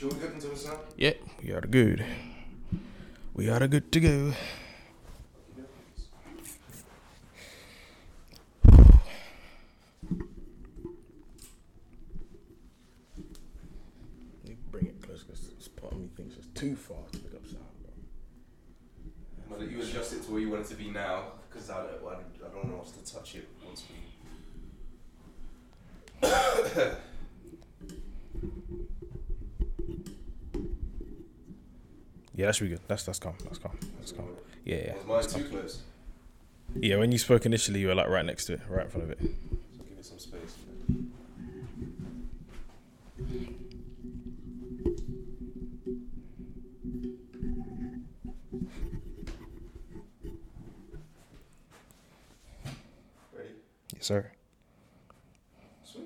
sure we Yeah, we are good. We are good to go. Let me bring it close because part of me thinks it's too far to pick up sound, bro. Well, you adjust it to where you want it to be now, because I don't, I, don't- I don't know us to touch it once we. Yeah, that should be good. That's that's calm. That's calm. That's calm. Yeah, yeah. Was mine too close? Yeah, when you spoke initially, you were like right next to it, right in front of it. So give it some space. Ready? Yes, sir. Sweet.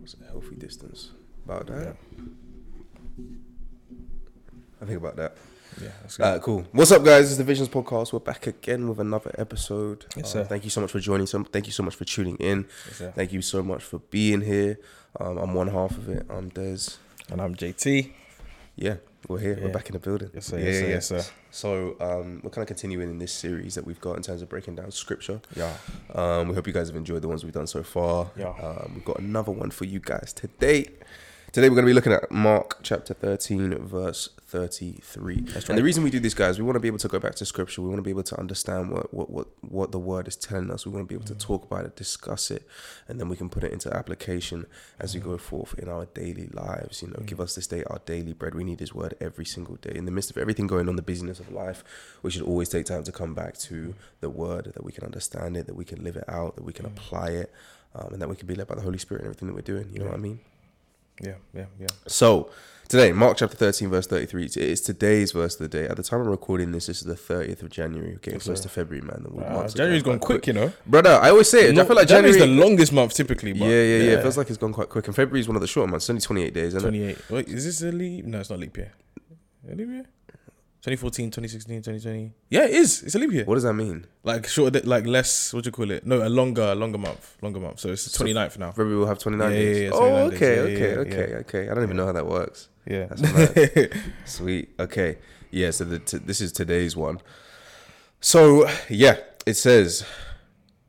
What's a healthy distance? About that. I think about that. Yeah, that's good. Uh, cool. What's up, guys? It's the Visions Podcast. We're back again with another episode. Yes, Uh, sir. thank you so much for joining. Some, thank you so much for tuning in. Yes, sir. Thank you so much for being here. Um, I'm one half of it. I'm Des. And I'm JT. Yeah, we're here. We're back in the building. Yes, sir. Yeah, yes, yeah, sir. Yes, sir. So um, we're kind of continuing in this series that we've got in terms of breaking down scripture. Yeah. Um, we hope you guys have enjoyed the ones we've done so far. Yeah. Um, we've got another one for you guys today. Today we're going to be looking at Mark chapter 13, verse 33. That's And the reason we do this, guys, we want to be able to go back to scripture. We want to be able to understand what, what, what, what the word is telling us. We want to be able to talk about it, discuss it, and then we can put it into application as we go forth in our daily lives. You know, give us this day our daily bread. We need his word every single day. In the midst of everything going on, the busyness of life, we should always take time to come back to the word that we can understand it, that we can live it out, that we can Mm. apply it, um, and that we can be led by the Holy Spirit in everything that we're doing. You know what I mean? Yeah, yeah, yeah. So, today, Mark chapter 13, verse 33, it is today's verse of the day. At the time I'm recording this, this is the 30th of January. Getting Yes, sir. to February, man. The are January's gone quite quick, you know. Brother, I always say it. I feel like January's January. the longest month typically. But yeah, yeah, yeah, It feels like it's gone quite quick. And February is one of the short months. It's only 28 days, isn't it? 28. Wait, is this a leap? No, it's not leap year. A leap year? 2014, 2016, 2020. Yeah, it is. It's a leap year. What does that mean? Like shorter, like less. What do you call it? No, a longer, longer month, longer month. So it's the 29th now. February will have 29 Yeah, yeah, days. yeah, oh, 29 days. okay, Yeah, okay, yeah, okay, yeah. okay. I don't even know how that works. Yeah, That's. Sweet. Okay. Yeah. So the t- this is today's one. So yeah, it says,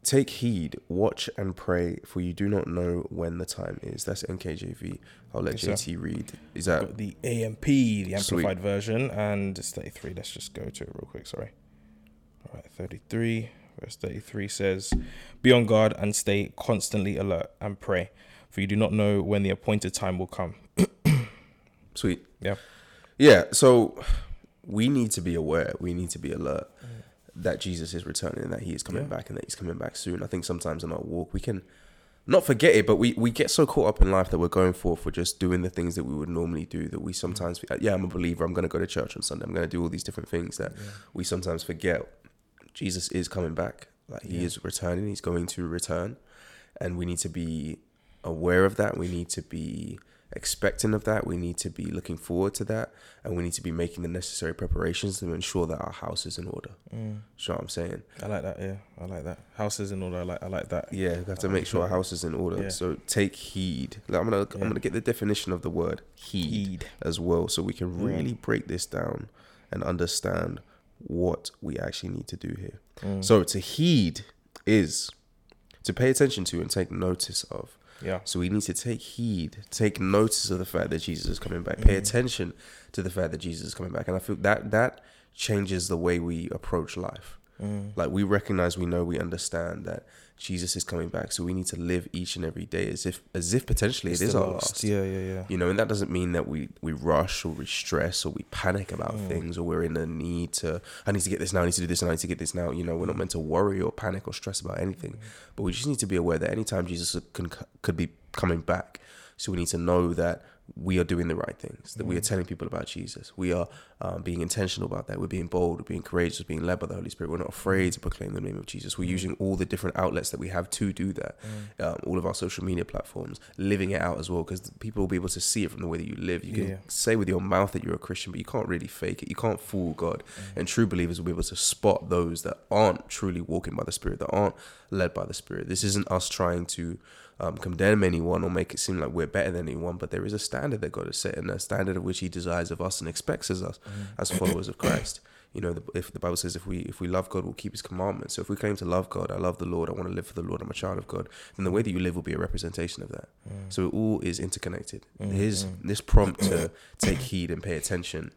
"Take heed, watch and pray, for you do not know when the time is." That's NKJV. I'll let Yes, sir. JT read. Is that the AMP, the Sweet. amplified version, and it's 33. Let's just go to it real quick. Sorry. All right, 33. Verse 33 says, Be on guard and stay constantly alert and pray, for you do not know when the appointed time will come. sweet? Yeah. Yeah. So we need to be aware. We need to be alert mm. That Jesus is returning and that He is coming Yeah. back and that He's coming back soon. I think sometimes in our walk we can not forget it, but we, we get so caught up in life that we're going forth for just doing the things that we would normally do that we sometimes uh, yeah I'm a believer. I'm going to go to church on Sunday. I'm going to do all these different things that we sometimes forget. Jesus is coming back. Like he Yeah. is returning. He's going to return. And we need to be aware of that. We need to be expecting of that we need to be looking forward to that and we need to be making the necessary preparations to ensure that our house is in order Mm. you know what I'm saying I like that. Yeah, I like that. Houses in order. I like. I like that. Yeah, we have to make sure our house is in order. Yeah. So take heed. Like, I'm gonna I'm gonna get the definition of the word heed, Heed. as well, so we can Yeah. really break this down and understand what we actually need to do here. Mm. So to heed is to pay attention to and take notice of. Yeah. So we need to take heed, take notice of the fact that Jesus is coming back, pay Mm. attention to the fact that Jesus is coming back, and I feel that that changes the way we approach life. Mm. Like we recognize, we know, we understand that Jesus is coming back, so we need to live each and every day as if, as if potentially It's it is our last. Yeah, yeah, yeah. You know, and that doesn't mean that we we rush or we stress or we panic about Mm. things or we're in a need to. I need to get this now. I need to do this. and I need to get this now. You know, we're not meant to worry or panic or stress about anything, but we just need to be aware that anytime Jesus can could be coming back, so we need to know that we are doing the right things, that we Mm. are telling people about Jesus. We are um, being intentional about that. We're being bold, we're being courageous, we're being led by the Holy Spirit. We're not afraid to proclaim the name of Jesus. We're Mm. using all the different outlets that we have to do that. Um, all of our social media platforms, living it out as well, because people will be able to see it from the way that you live. You can Yeah. say with your mouth that you're a Christian, but you can't really fake it. You can't fool God. Mm. And true believers will be able to spot those that aren't truly walking by the Spirit, that aren't led by the Spirit. This isn't us trying to um, condemn anyone or make it seem like we're better than anyone, but there is a standard that God has set, and a standard of which He desires of us and expects as us mm-hmm. as followers of Christ. You know, the, if the Bible says if we if we love God, we'll keep His commandments. So if we claim to love God, I love the Lord, I want to live for the Lord, I'm a child of God, then the way that you live will be a representation of that. Mm. So it all is interconnected. Mm, his mm. this prompt to take heed and pay attention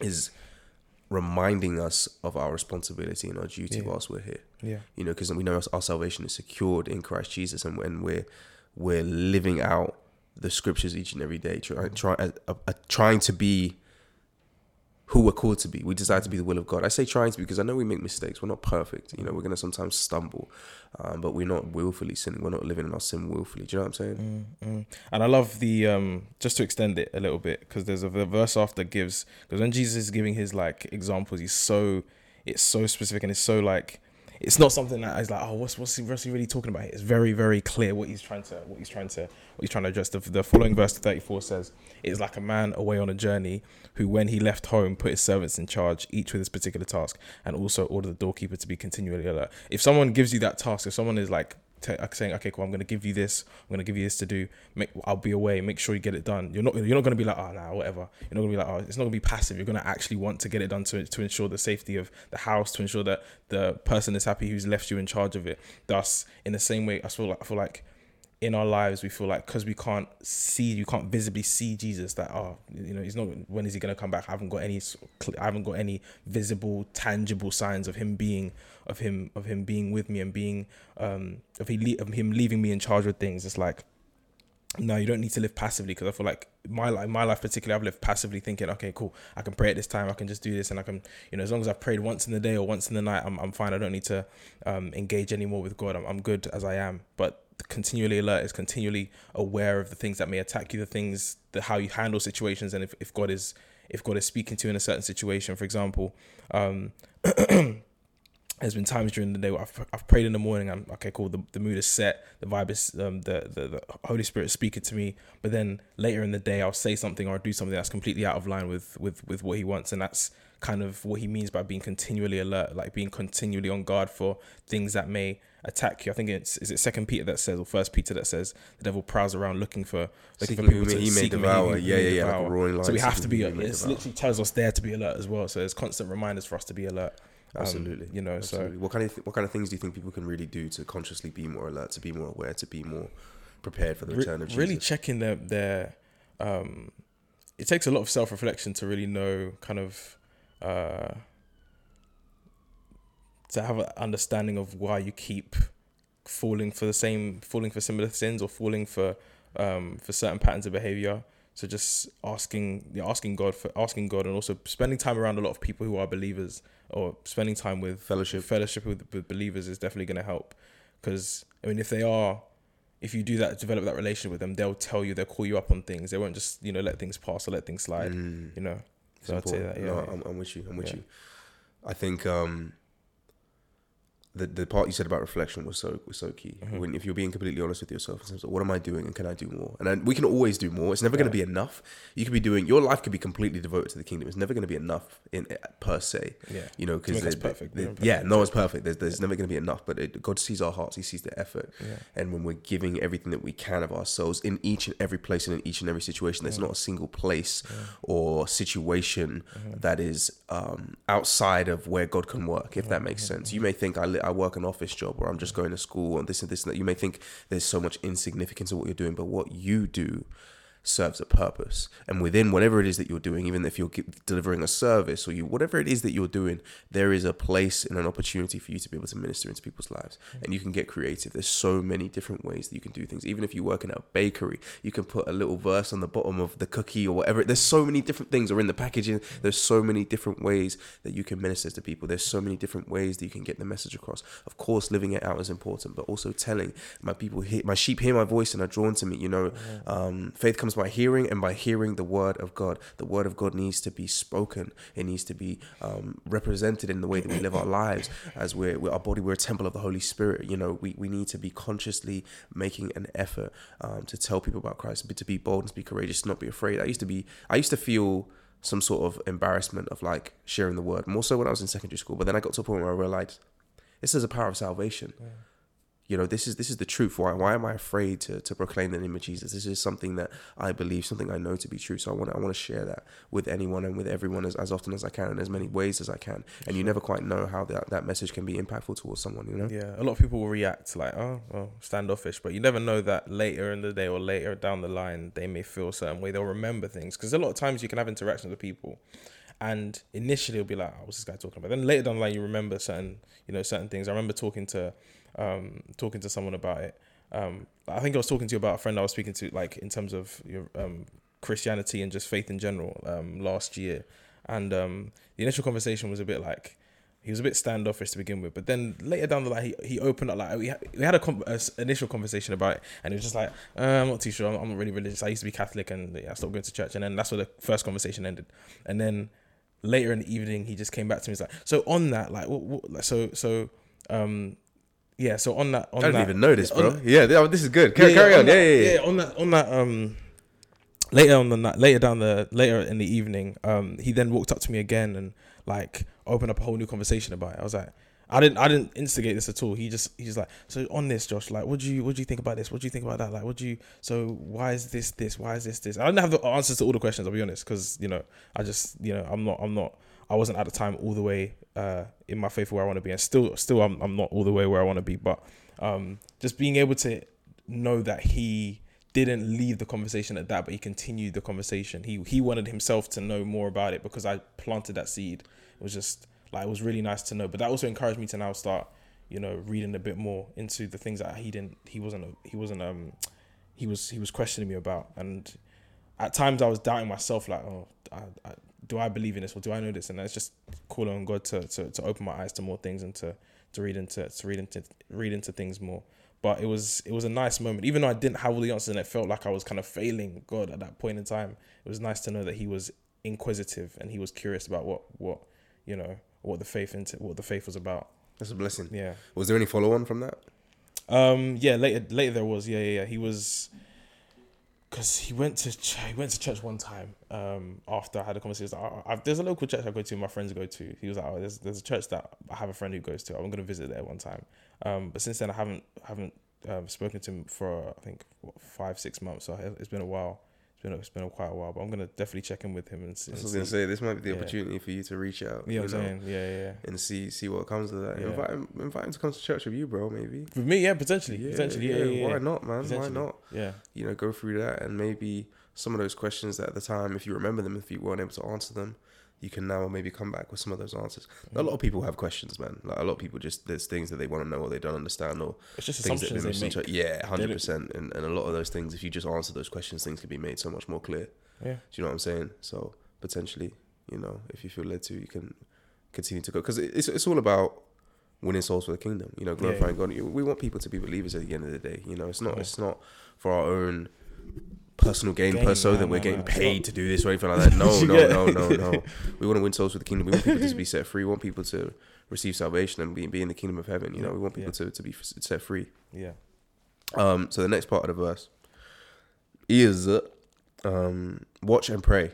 is reminding us of our responsibility and our duty Yeah. whilst we're here. Yeah. You know, because we know our salvation is secured in Christ Jesus, and when we're we're living out the scriptures each and every day, try, try, uh, uh, trying to be who we're called to be. We desire to be the will of God. I say trying to because I know we make mistakes. We're not perfect. You know, we're going to sometimes stumble, um, but we're not willfully sinning. We're not living in our sin willfully. Do you know what I'm saying? Mm, mm. And I love the um just to extend it a little bit because there's a verse after gives because when Jesus is giving his like examples, he's so it's so specific and it's so like it's not something that is like oh what's what's he, what's he really talking about? It's very very clear what he's trying to what he's trying to what he's trying to address. The, the following verse 34 says it is like a man away on a journey who when he left home put his servants in charge each with his particular task and also ordered the doorkeeper to be continually alert. If someone gives you that task, if someone is like t- saying, "Okay, cool, I'm to give you this. I'm to give you this to do. Make, I'll be away. Make sure you get it done." You're not. You're not to be like, "Oh, nah, whatever." You're not to be like, "Oh, it's not to be passive." You're to actually want to get it done to to ensure the safety of the house, to ensure that the person is happy who's left you in charge of it. Thus, in the same way, I feel like I feel like in our lives we feel like because we can't see you can't visibly see jesus that oh you know he's not when is he going to come back i haven't got any i haven't got any visible tangible signs of him being of him of him being with me and being um of, he of him leaving me in charge of things it's like no, you don't need to live passively because I feel like my life, my life particularly, I've lived passively thinking, okay, cool, I can pray at this time, I can just do this, and I can, you know, as long as I've prayed once in the day or once in the night, I'm, I'm fine. I don't need to um, engage anymore with God. I'm, I'm good as I am. But continually alert is continually aware of the things that may attack you, the things, the how you handle situations, and if, if God is if God is speaking to you in a certain situation, for example, um, there's been times during the day where I've, I've prayed in the morning. I'm okay, cool. The, the mood is set. The vibe is um, the, the the Holy Spirit is speaking to me. But then later in the day, I'll say something or do something that's completely out of line with with with what He wants, and that's kind of what He means by being continually alert, like being continually on guard for things that may attack you. I think it's is it Second Peter that says or First Peter that says the devil prowls around looking for looking Seeking for people to he may devour. he Yeah, yeah, yeah, like So we have to be. It literally tells us there to be alert as well. So there's constant reminders for us to be alert. Um, Absolutely. you know, Absolutely. what kind of th- what kind of things do you think people can really do to consciously be more alert, to be more aware, to be more prepared for the so return re- of Jesus? really checking their their. Um, it takes a lot of self reflection to really know kind of. Uh, to have an understanding of why you keep falling for the same falling for similar sins or falling for um for certain patterns of behavior so just asking yeah, asking god for asking god and also spending time around a lot of people who are believers or spending time with Fellowship. fellowship with, with believers is definitely going to help because i mean if they are if you do that develop that relationship with them they'll tell you they'll call you up on things they won't just you know let things pass or let things slide Mm. you know so i'd say that yeah, no, yeah. I'm, I'm with you. I'm with Yeah. you. I think um, the the part you said about reflection was so was so key. Mm-hmm. When if you're being completely honest with yourself in terms of what am I doing and can I do more? And then we can always do more. It's never going to be enough. You could be doing your life could be completely devoted to the kingdom. It's never going to be enough in per se. Yeah. You know, because us perfect. We're yeah, no one's perfect. There's there's never going to be enough. But it, God sees our hearts. He sees the effort. Yeah. And when we're giving everything that we can of ourselves in each and every place and in each and every situation, there's not a single place or situation Mm-hmm. that is um, outside of where God can work, if that makes Mm-hmm. sense. You may think I, li- I work an office job or I'm just going to school and this and this and that. You may think there's so much insignificance in what you're doing, but what you do serves a purpose. And within whatever it is that you're doing even if you're delivering a service or you whatever it is that you're doing there is a place and an opportunity for you to be able to minister into people's lives. And you can get creative. There's so many different ways that you can do things. Even if you work in a bakery you can put a little verse on the bottom of the cookie or whatever. There's so many different things or in the packaging. There's so many different ways that you can minister to people. There's so many different ways that you can get the message across. Of course living it out is important but also telling my people hear, my sheep hear my voice and are drawn to me you know. Um, faith comes comes by hearing, and by hearing the word of God. The word of God needs to be spoken. It needs to be um, represented in the way that we live our lives. As we're, we're, our body, we're a temple of the Holy Spirit. You know, we, we need to be consciously making an effort um, to tell people about Christ, but to be bold and to be courageous, not be afraid. I used to be, I used to feel some sort of embarrassment of like sharing the word, more so when I was in secondary school. But then I got to a point where I realized this is a power of salvation. Yeah you know this is this is the truth. Why why am i afraid to, to proclaim the name of jesus? This is something that i believe something i know to be true. So i want to, i want to share that with anyone and with everyone as, as often as i can in as many ways as i can. And sure. you never quite know how that, that message can be impactful towards someone you know? Yeah a lot of people will react like oh well standoffish but you never know that later in the day or later down the line they may feel a certain way. They'll remember things. Because a lot of times you can have interactions with people and initially it'll be like, oh, what's this guy talking about? Then later down the line, you remember certain, you know, certain things. I remember talking to um, talking to someone about it. Um, I think I was talking to you about a friend I was speaking to, like in terms of your um, Christianity and just faith in general um, last year. And um, the initial conversation was a bit like he was a bit standoffish to begin with, but then later down the line he, he opened up like we had, we had a, com- initial conversation about it, and he was just like, uh, I'm not too sure, I'm, I'm, not really religious. I used to be Catholic, and yeah, I stopped going to church, and then that's where the first conversation ended. And then later in the evening, he just came back to me. He's like, so on that, like, what, what, so so um yeah, so on that, on I didn't that, even know this, bro. yeah, this is good. Carry, yeah, carry on. on. That, yeah, yeah, yeah, On that, on that, um, later on the night, later down the later in the evening, um, he then walked up to me again and like opened up a whole new conversation about it. I was like, I didn't, I didn't instigate this at all. He just, he's like, so on this, Josh, like, what do you, what do you think about this? What do you think about that? Like, what do you, so why is this this? Why is this this? I didn't have the answers to all the questions. I'll be honest, because you know, I just, you know, I'm not, I'm not I wasn't at the time all the way uh, in my faith where I want to be, and still, still, I'm, I'm not all the way where I want to be. But um, just being able to know that he didn't leave the conversation at that, but he continued the conversation. He he wanted himself to know more about it because I planted that seed. It was just like it was really nice to know. But that also encouraged me to now start, you know, reading a bit more into the things that he didn't. He wasn't. He wasn't. Um, he was. He was questioning me about, and at times I was doubting myself. Like, oh, I, I do I believe in this or do I know this? And it's just calling on God to, to, to open my eyes to more things and to, to read into to read into read into things more. But it was it was a nice moment, even though I didn't have all the answers and it felt like I was kind of failing God at that point in time. It was nice to know that He was inquisitive and He was curious about what what you know what the faith into what the faith was about. That's a blessing. Yeah. Was there any follow on from that? Um. Yeah. Later. Later there was. Yeah. Yeah. yeah. He was because he went to ch- he went to church one time um, after I had a conversation. Like, I, I, there's a local church I go to, my friends go to. He was like, oh, there's there's a church that I have a friend who goes to. I'm gonna visit there one time. Um, but since then, I haven't haven't um, spoken to him for I think what, five six months. So it's been a while been it's been quite a while, but I'm gonna definitely check in with him and see. I was gonna say this might be the yeah. opportunity for you to reach out. Yeah, I'm saying, yeah, yeah, and see see what comes of that. Yeah. Invite him, invite him to come to church with you, bro. Maybe with me, yeah, potentially, yeah, potentially, yeah, yeah, Why not, man? Why not? Yeah, you know, go through that and maybe some of those questions that at the time, if you remember them, if you weren't able to answer them, you can now maybe come back with some of those answers. Mm. A lot of people have questions, man. Like a lot of people just there's things that they want to know or they don't understand or it's just things assumptions that they make. Yeah, hundred percent. And and a lot of those things, if you just answer those questions, things can be made so much more clear. Yeah. Do you know what I'm saying? So potentially, you know, if you feel led to, you can continue to go because it's it's all about winning souls for the kingdom. You know, glorifying yeah. God. We want people to be believers at the end of the day. You know, it's not yeah. it's not for our own personal gain, per se that we're getting paid to do this or anything like that. No, no, no, no, no. We want to win souls for the kingdom. We want people to be set free. We want people to receive salvation and be, be in the kingdom of heaven. You know, we want people yeah. to, to be set free. Yeah. Um. So the next part of the verse is um, watch and pray.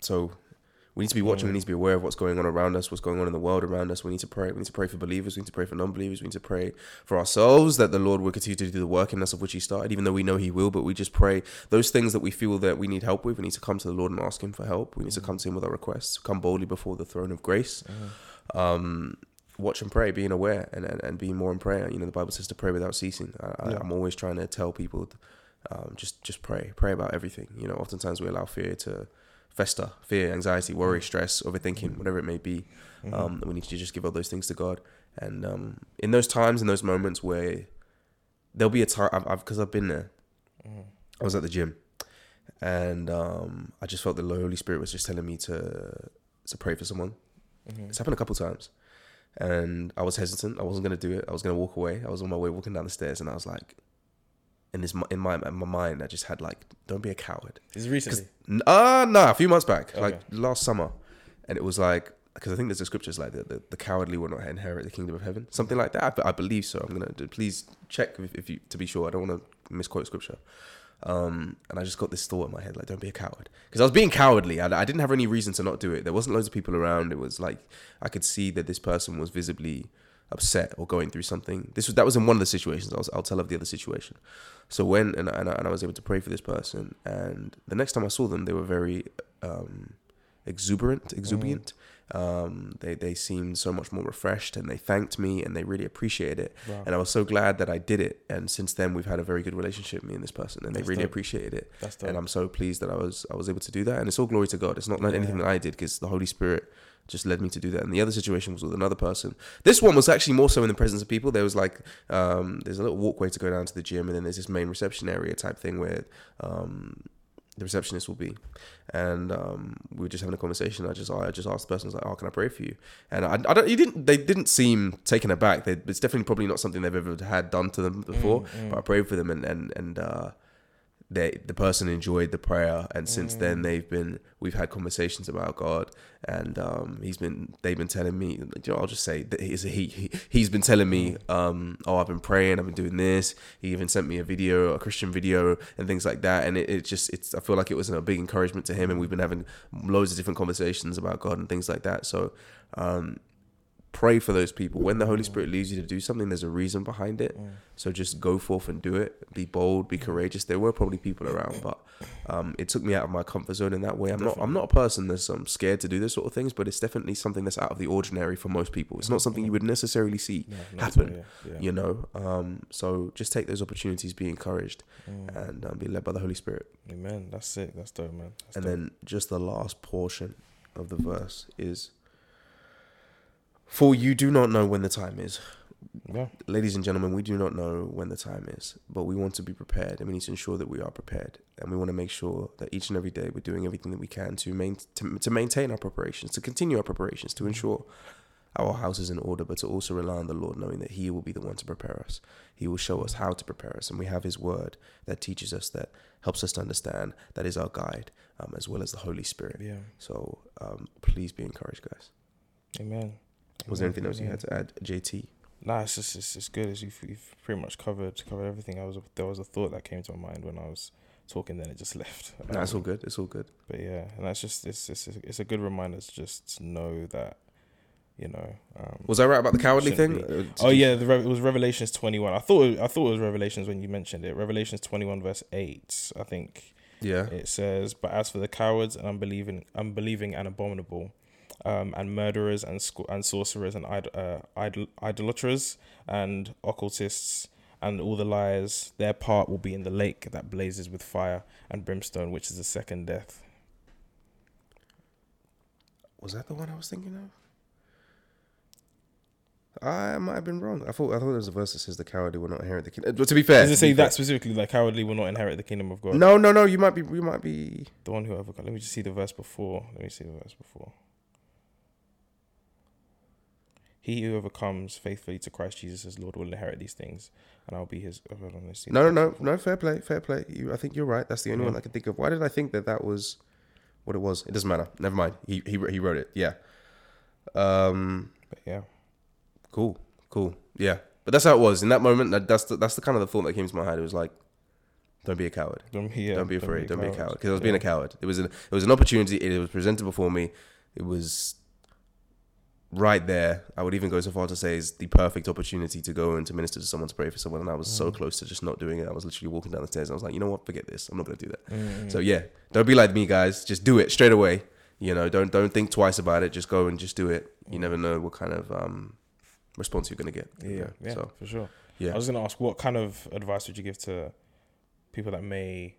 So we need to be watching. We need to be aware of what's going on around us, what's going on in the world around us. We need to pray. We need to pray for believers. We need to pray for non-believers. We need to pray for ourselves that the Lord will continue to do the work in us of which He started, even though we know He will. But we just pray those things that we feel that we need help with. We need to come to the Lord and ask Him for help. We need to come to Him with our requests. Come boldly before the throne of grace. Um, watch and pray, being aware and, and, and being more in prayer. You know, the Bible says to pray without ceasing. I, yeah. I'm always trying to tell people, um, just just pray, pray about everything. You know, oftentimes we allow fear to fester fear, anxiety, worry, mm. stress, overthinking, mm. whatever it may be. Mm-hmm. Um, we need to just give all those things to God. And um, in those times, in those moments where there'll be a time, I've because I've, I've, been there. Mm. I was at the gym, and um, I just felt the Holy Spirit was just telling me to to pray for someone. Mm-hmm. It's happened a couple times, and I was hesitant. I wasn't gonna do it. I was gonna walk away. I was on my way walking down the stairs, and I was like, in this in my in my mind, I just had like, don't be a coward. Is it recently? Uh no, a few months back, like last summer, and it was like because I think there's a scriptures like the, the the cowardly will not inherit the kingdom of heaven, something like that. I, be- I believe so. I'm gonna please check if, if you to be sure. I don't want to misquote scripture. Um, and I just got this thought in my head, like, don't be a coward. Because I was being cowardly. I, I didn't have any reason to not do it. There wasn't loads of people around. It was like, I could see that this person was visibly upset or going through something. This was, that was in one of the situations. I'll, I'll tell of the other situation. So when, and, and, I, and I was able to pray for this person. And the next time I saw them, they were very, um, exuberant, exuberant. Um, they they seemed so much more refreshed, and they thanked me, and they really appreciated it. Wow. And I was so glad that I did it. And since then, we've had a very good relationship, me and this person, and they really dope. appreciated it. That's. And I'm so pleased that I was I was able to do that. And it's all glory to God. It's not like anything that I did, because the Holy Spirit just led me to do that. And the other situation was with another person. This one was actually more so in the presence of people. There was like um, there's a little walkway to go down to the gym, and then there's this main reception area type thing where um, the receptionist will be, and um, we were just having a conversation. I just I just asked the person, I was like, "Oh, can I pray for you?" And I, I don't. You didn't. They didn't seem taken aback. They, it's definitely probably not something they've ever had done to them before. But I prayed for them, and and and uh, they the person enjoyed the prayer, and since then they've been we've had conversations about God, and um, he's been they've been telling me. You know, I'll just say that he's he, he he's been telling me, um, oh, I've been praying, I've been doing this. He even sent me a video, a Christian video, and things like that, and it, it just it's I feel like it was a big encouragement to him, and we've been having loads of different conversations about God and things like that. So. Um, pray for those people when the holy spirit leads you to do something there's a reason behind it so just go forth and do it be bold be courageous there were probably people around but um, it took me out of my comfort zone in that way i'm not i'm not a person that's um, scared to do this sort of things but it's definitely something that's out of the ordinary for most people it's not something you would necessarily see No, happen yeah, yeah. you know um, so just take those opportunities be encouraged Mm. and um, be led by the holy spirit Amen. That's it. That's dope, man. That's and dope. then just the last portion of the verse is For you do not know when the time is. yeah, Ladies and gentlemen, we do not know when the time is, but we want to be prepared and we need to ensure that we are prepared. And we want to make sure that each and every day we're doing everything that we can to, main, to, to maintain our preparations, to continue our preparations, to ensure our house is in order, but to also rely on the Lord, knowing that He will be the one to prepare us. He will show us how to prepare us. And we have His word that teaches us, that helps us to understand, that is our guide, um, as well as the Holy Spirit. yeah. So um, please be encouraged, guys. Amen. Was there anything else you had to add, JT? Nah, it's just it's, it's good as you've, you've pretty much covered covered everything. I was there was a thought that came to my mind when I was talking, then it just left. No, it's Um, all good. It's all good. But yeah, and that's just it's it's it's a good reminder to just know that, you know. Um, Was I right about the cowardly thing? Uh, oh yeah, the, it was Revelations twenty one. I thought it, I thought it was Revelations when you mentioned it. Revelations twenty one verse eight. I think Yeah. it says, "But as for the cowards and unbelieving, unbelieving and abominable, um, and murderers and sc- and sorcerers and id- uh, idol- idolaters and occultists." And all the liars, their part will be in the lake that blazes with fire and brimstone, which is the second death. Was that the one I was thinking of? I might have been wrong. I thought I thought there was a verse that says the cowardly will not inherit the kingdom. But to be fair, Does it say be fair- that specifically? Like cowardly will not inherit the kingdom of God. No, no, no. You might be. You might be. The one who overcomes. Let me just see the verse before. Let me see the verse before. He who overcomes faithfully to Christ Jesus as Lord will inherit these things, and I'll be his. oh, hold on, let's see No, no, no, no. Fair play, fair play. You, I think you're right. That's the only Yeah. one I can think of. Why did I think that that was what it was? It doesn't matter. Never mind. He he he wrote it. Yeah. Um. But yeah, Cool. Cool. Yeah. But that's how it was in that moment. That, that's the, that's the kind of the thought that came to my head. It was like, don't be a coward. don't, yeah, don't be afraid. Don't be a coward. Because I was Yeah. being a coward. It was an it was an opportunity. It was presented before me. It was right there. I would even go so far to say is the perfect opportunity to go and to minister to someone to pray for someone. And I was so Mm. close to just not doing it. I was literally walking down the stairs. And I was like, you know what? Forget this. I'm not going to do that. Mm, So yeah, don't be like me, guys. Just do it straight away. You know, don't don't think twice about it. Just go and just do it. You never know what kind of um, response you're going to get. Mm. yeah, yeah, So for sure. yeah. I was gonna ask, what kind of advice would you give to people that may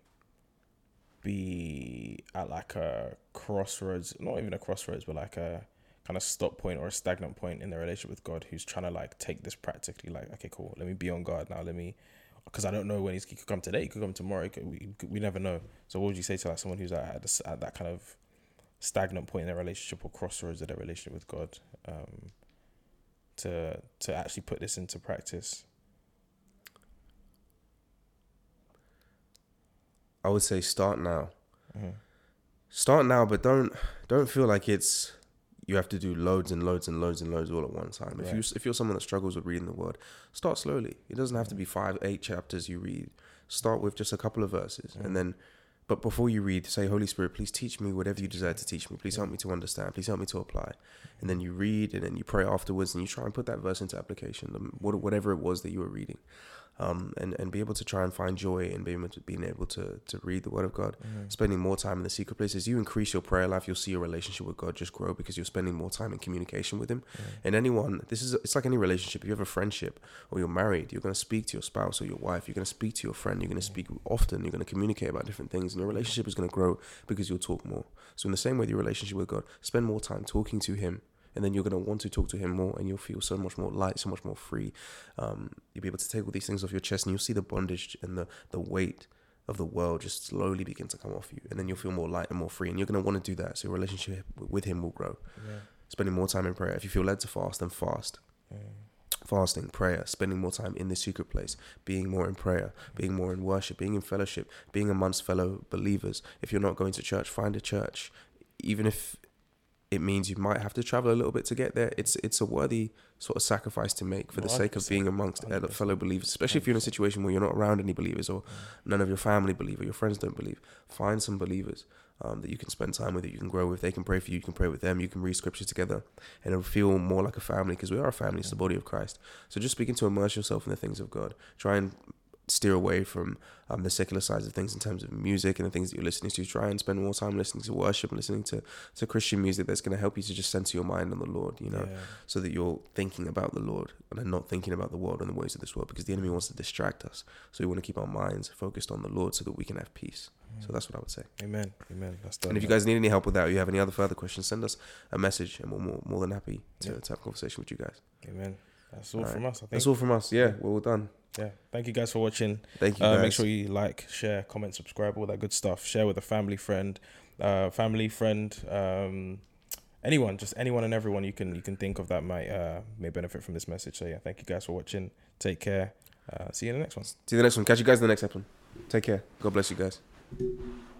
be at like a crossroads, not even a crossroads, but like a kind of stop point or a stagnant point in their relationship with God, who's trying to like take this practically, like, okay, cool, let me be on guard now, let me, because I don't know when he's, he could come today, he could come tomorrow, could, we, we never know. So what would you say to like someone who's at, at, this, at that kind of stagnant point in their relationship or crossroads of their relationship with God, um, to to actually put this into practice? I would say start now. Mhm. Start now, but don't don't feel like it's you have to do loads and loads and loads and loads all at one time. If Yeah. you if you're someone that struggles with reading the word, start slowly. It doesn't have to be five, eight chapters you read. Start with just a couple of verses, and then. But before you read, say, Holy Spirit, please teach me whatever you desire to teach me. Please help me to understand. Please help me to apply. And then you read, and then you pray afterwards, and you try and put that verse into application, whatever it was that you were reading um, and and be able to try and find joy in being able to being able to to read the Word of God, mm-hmm. spending more time in the secret places. You increase your prayer life, you'll see your relationship with God just grow because you're spending more time in communication with Him. Mm-hmm. And anyone, this is it's like any relationship. If you have a friendship or you're married, you're going to speak to your spouse or your wife. You're going to speak to your friend. You're going to mm-hmm. speak often. You're going to communicate about different things, and your relationship is going to grow because you'll talk more. So in the same way, your relationship with God, spend more time talking to Him and then you're going to want to talk to him more and you'll feel so much more light so much more free. Um, you'll be able to take all these things off your chest and you'll see the bondage and the, the weight of the world just slowly begin to come off you. And then you'll feel more light and more free and you're going to want to do that. So your relationship with him will grow. Yeah. spending more time in prayer. If you feel led to fast then fast. Fasting prayer spending more time in the secret place being more in prayer being more in worship being in fellowship being amongst fellow believers. If you're not going to church find a church. Even if it means you might have to travel a little bit to get there. It's it's a worthy sort of sacrifice to make for the sake of being amongst 100%. fellow believers, especially if you're in a situation where you're not around any believers or none of your family believe or your friends don't believe. Find some believers um, that you can spend time with, that you can grow with. They can pray for you, you can pray with them, you can read scripture together, and it'll feel more like a family because we are a family. It's the body of Christ. So just begin to immerse yourself in the things of God. Try and steer away from um, the secular sides of things in terms of music and the things that you're listening to. Try and spend more time listening to worship and listening to, to Christian music that's going to help you to just center your mind on the Lord, you know, Yeah. so that you're thinking about the Lord and not thinking about the world and the ways of this world because the enemy wants to distract us. So we want to keep our minds focused on the Lord so that we can have peace. So that's what I would say. Amen. Amen. That's. And if you guys need any help with that or you have any other further questions, send us a message and we're more, more than happy to, Yeah. to have a conversation with you guys. Amen. That's all All right. from us. I think. That's all from us. Yeah, we're all done. Yeah. Thank you guys for watching. Thank you Uh, make sure you like, share, comment, subscribe, all that good stuff. Share with a family friend, uh, family friend, um, anyone, just anyone and everyone you can you can think of that might uh, may benefit from this message. So yeah, thank you guys for watching. Take care. Uh, see you in the next one. See you in the next one. Catch you guys in the next episode. Take care. God bless you guys.